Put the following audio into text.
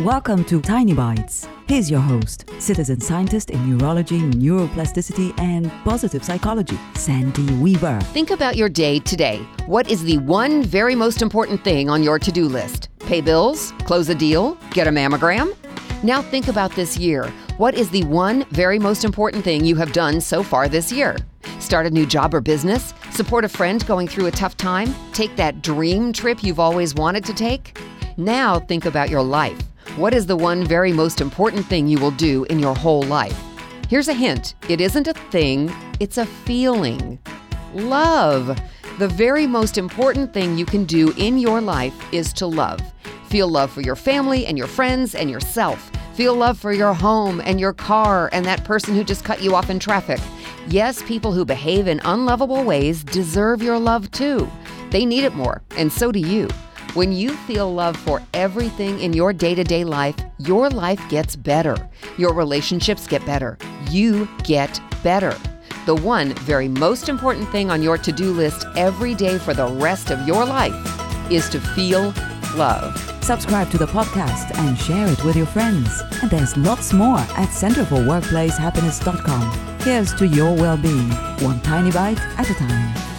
Welcome to Tiny Bites. Here's your host, citizen scientist in neurology, neuroplasticity, and positive psychology, Sandy Weaver. Think about your day today. What is the one very most important thing on your to do list? Pay bills? Close a deal? Get a mammogram? Now think about this year. What is the one very most important thing you have done so far this year? Start a new job or business? Support a friend going through a tough time? Take that dream trip you've always wanted to take? Now think about your life. What is the one very most important thing you will do in your whole life? Here's a hint it isn't a thing, it's a feeling. Love. The very most important thing you can do in your life is to love. Feel love for your family and your friends and yourself. Feel love for your home and your car and that person who just cut you off in traffic. Yes, people who behave in unlovable ways deserve your love too. They need it more, and so do you. When you feel love for everything in your day to day life, your life gets better. Your relationships get better. You get better. The one very most important thing on your to do list every day for the rest of your life is to feel love. Subscribe to the podcast and share it with your friends. And there's lots more at centerforworkplacehappiness.com. Here's to your well being, one tiny bite at a time.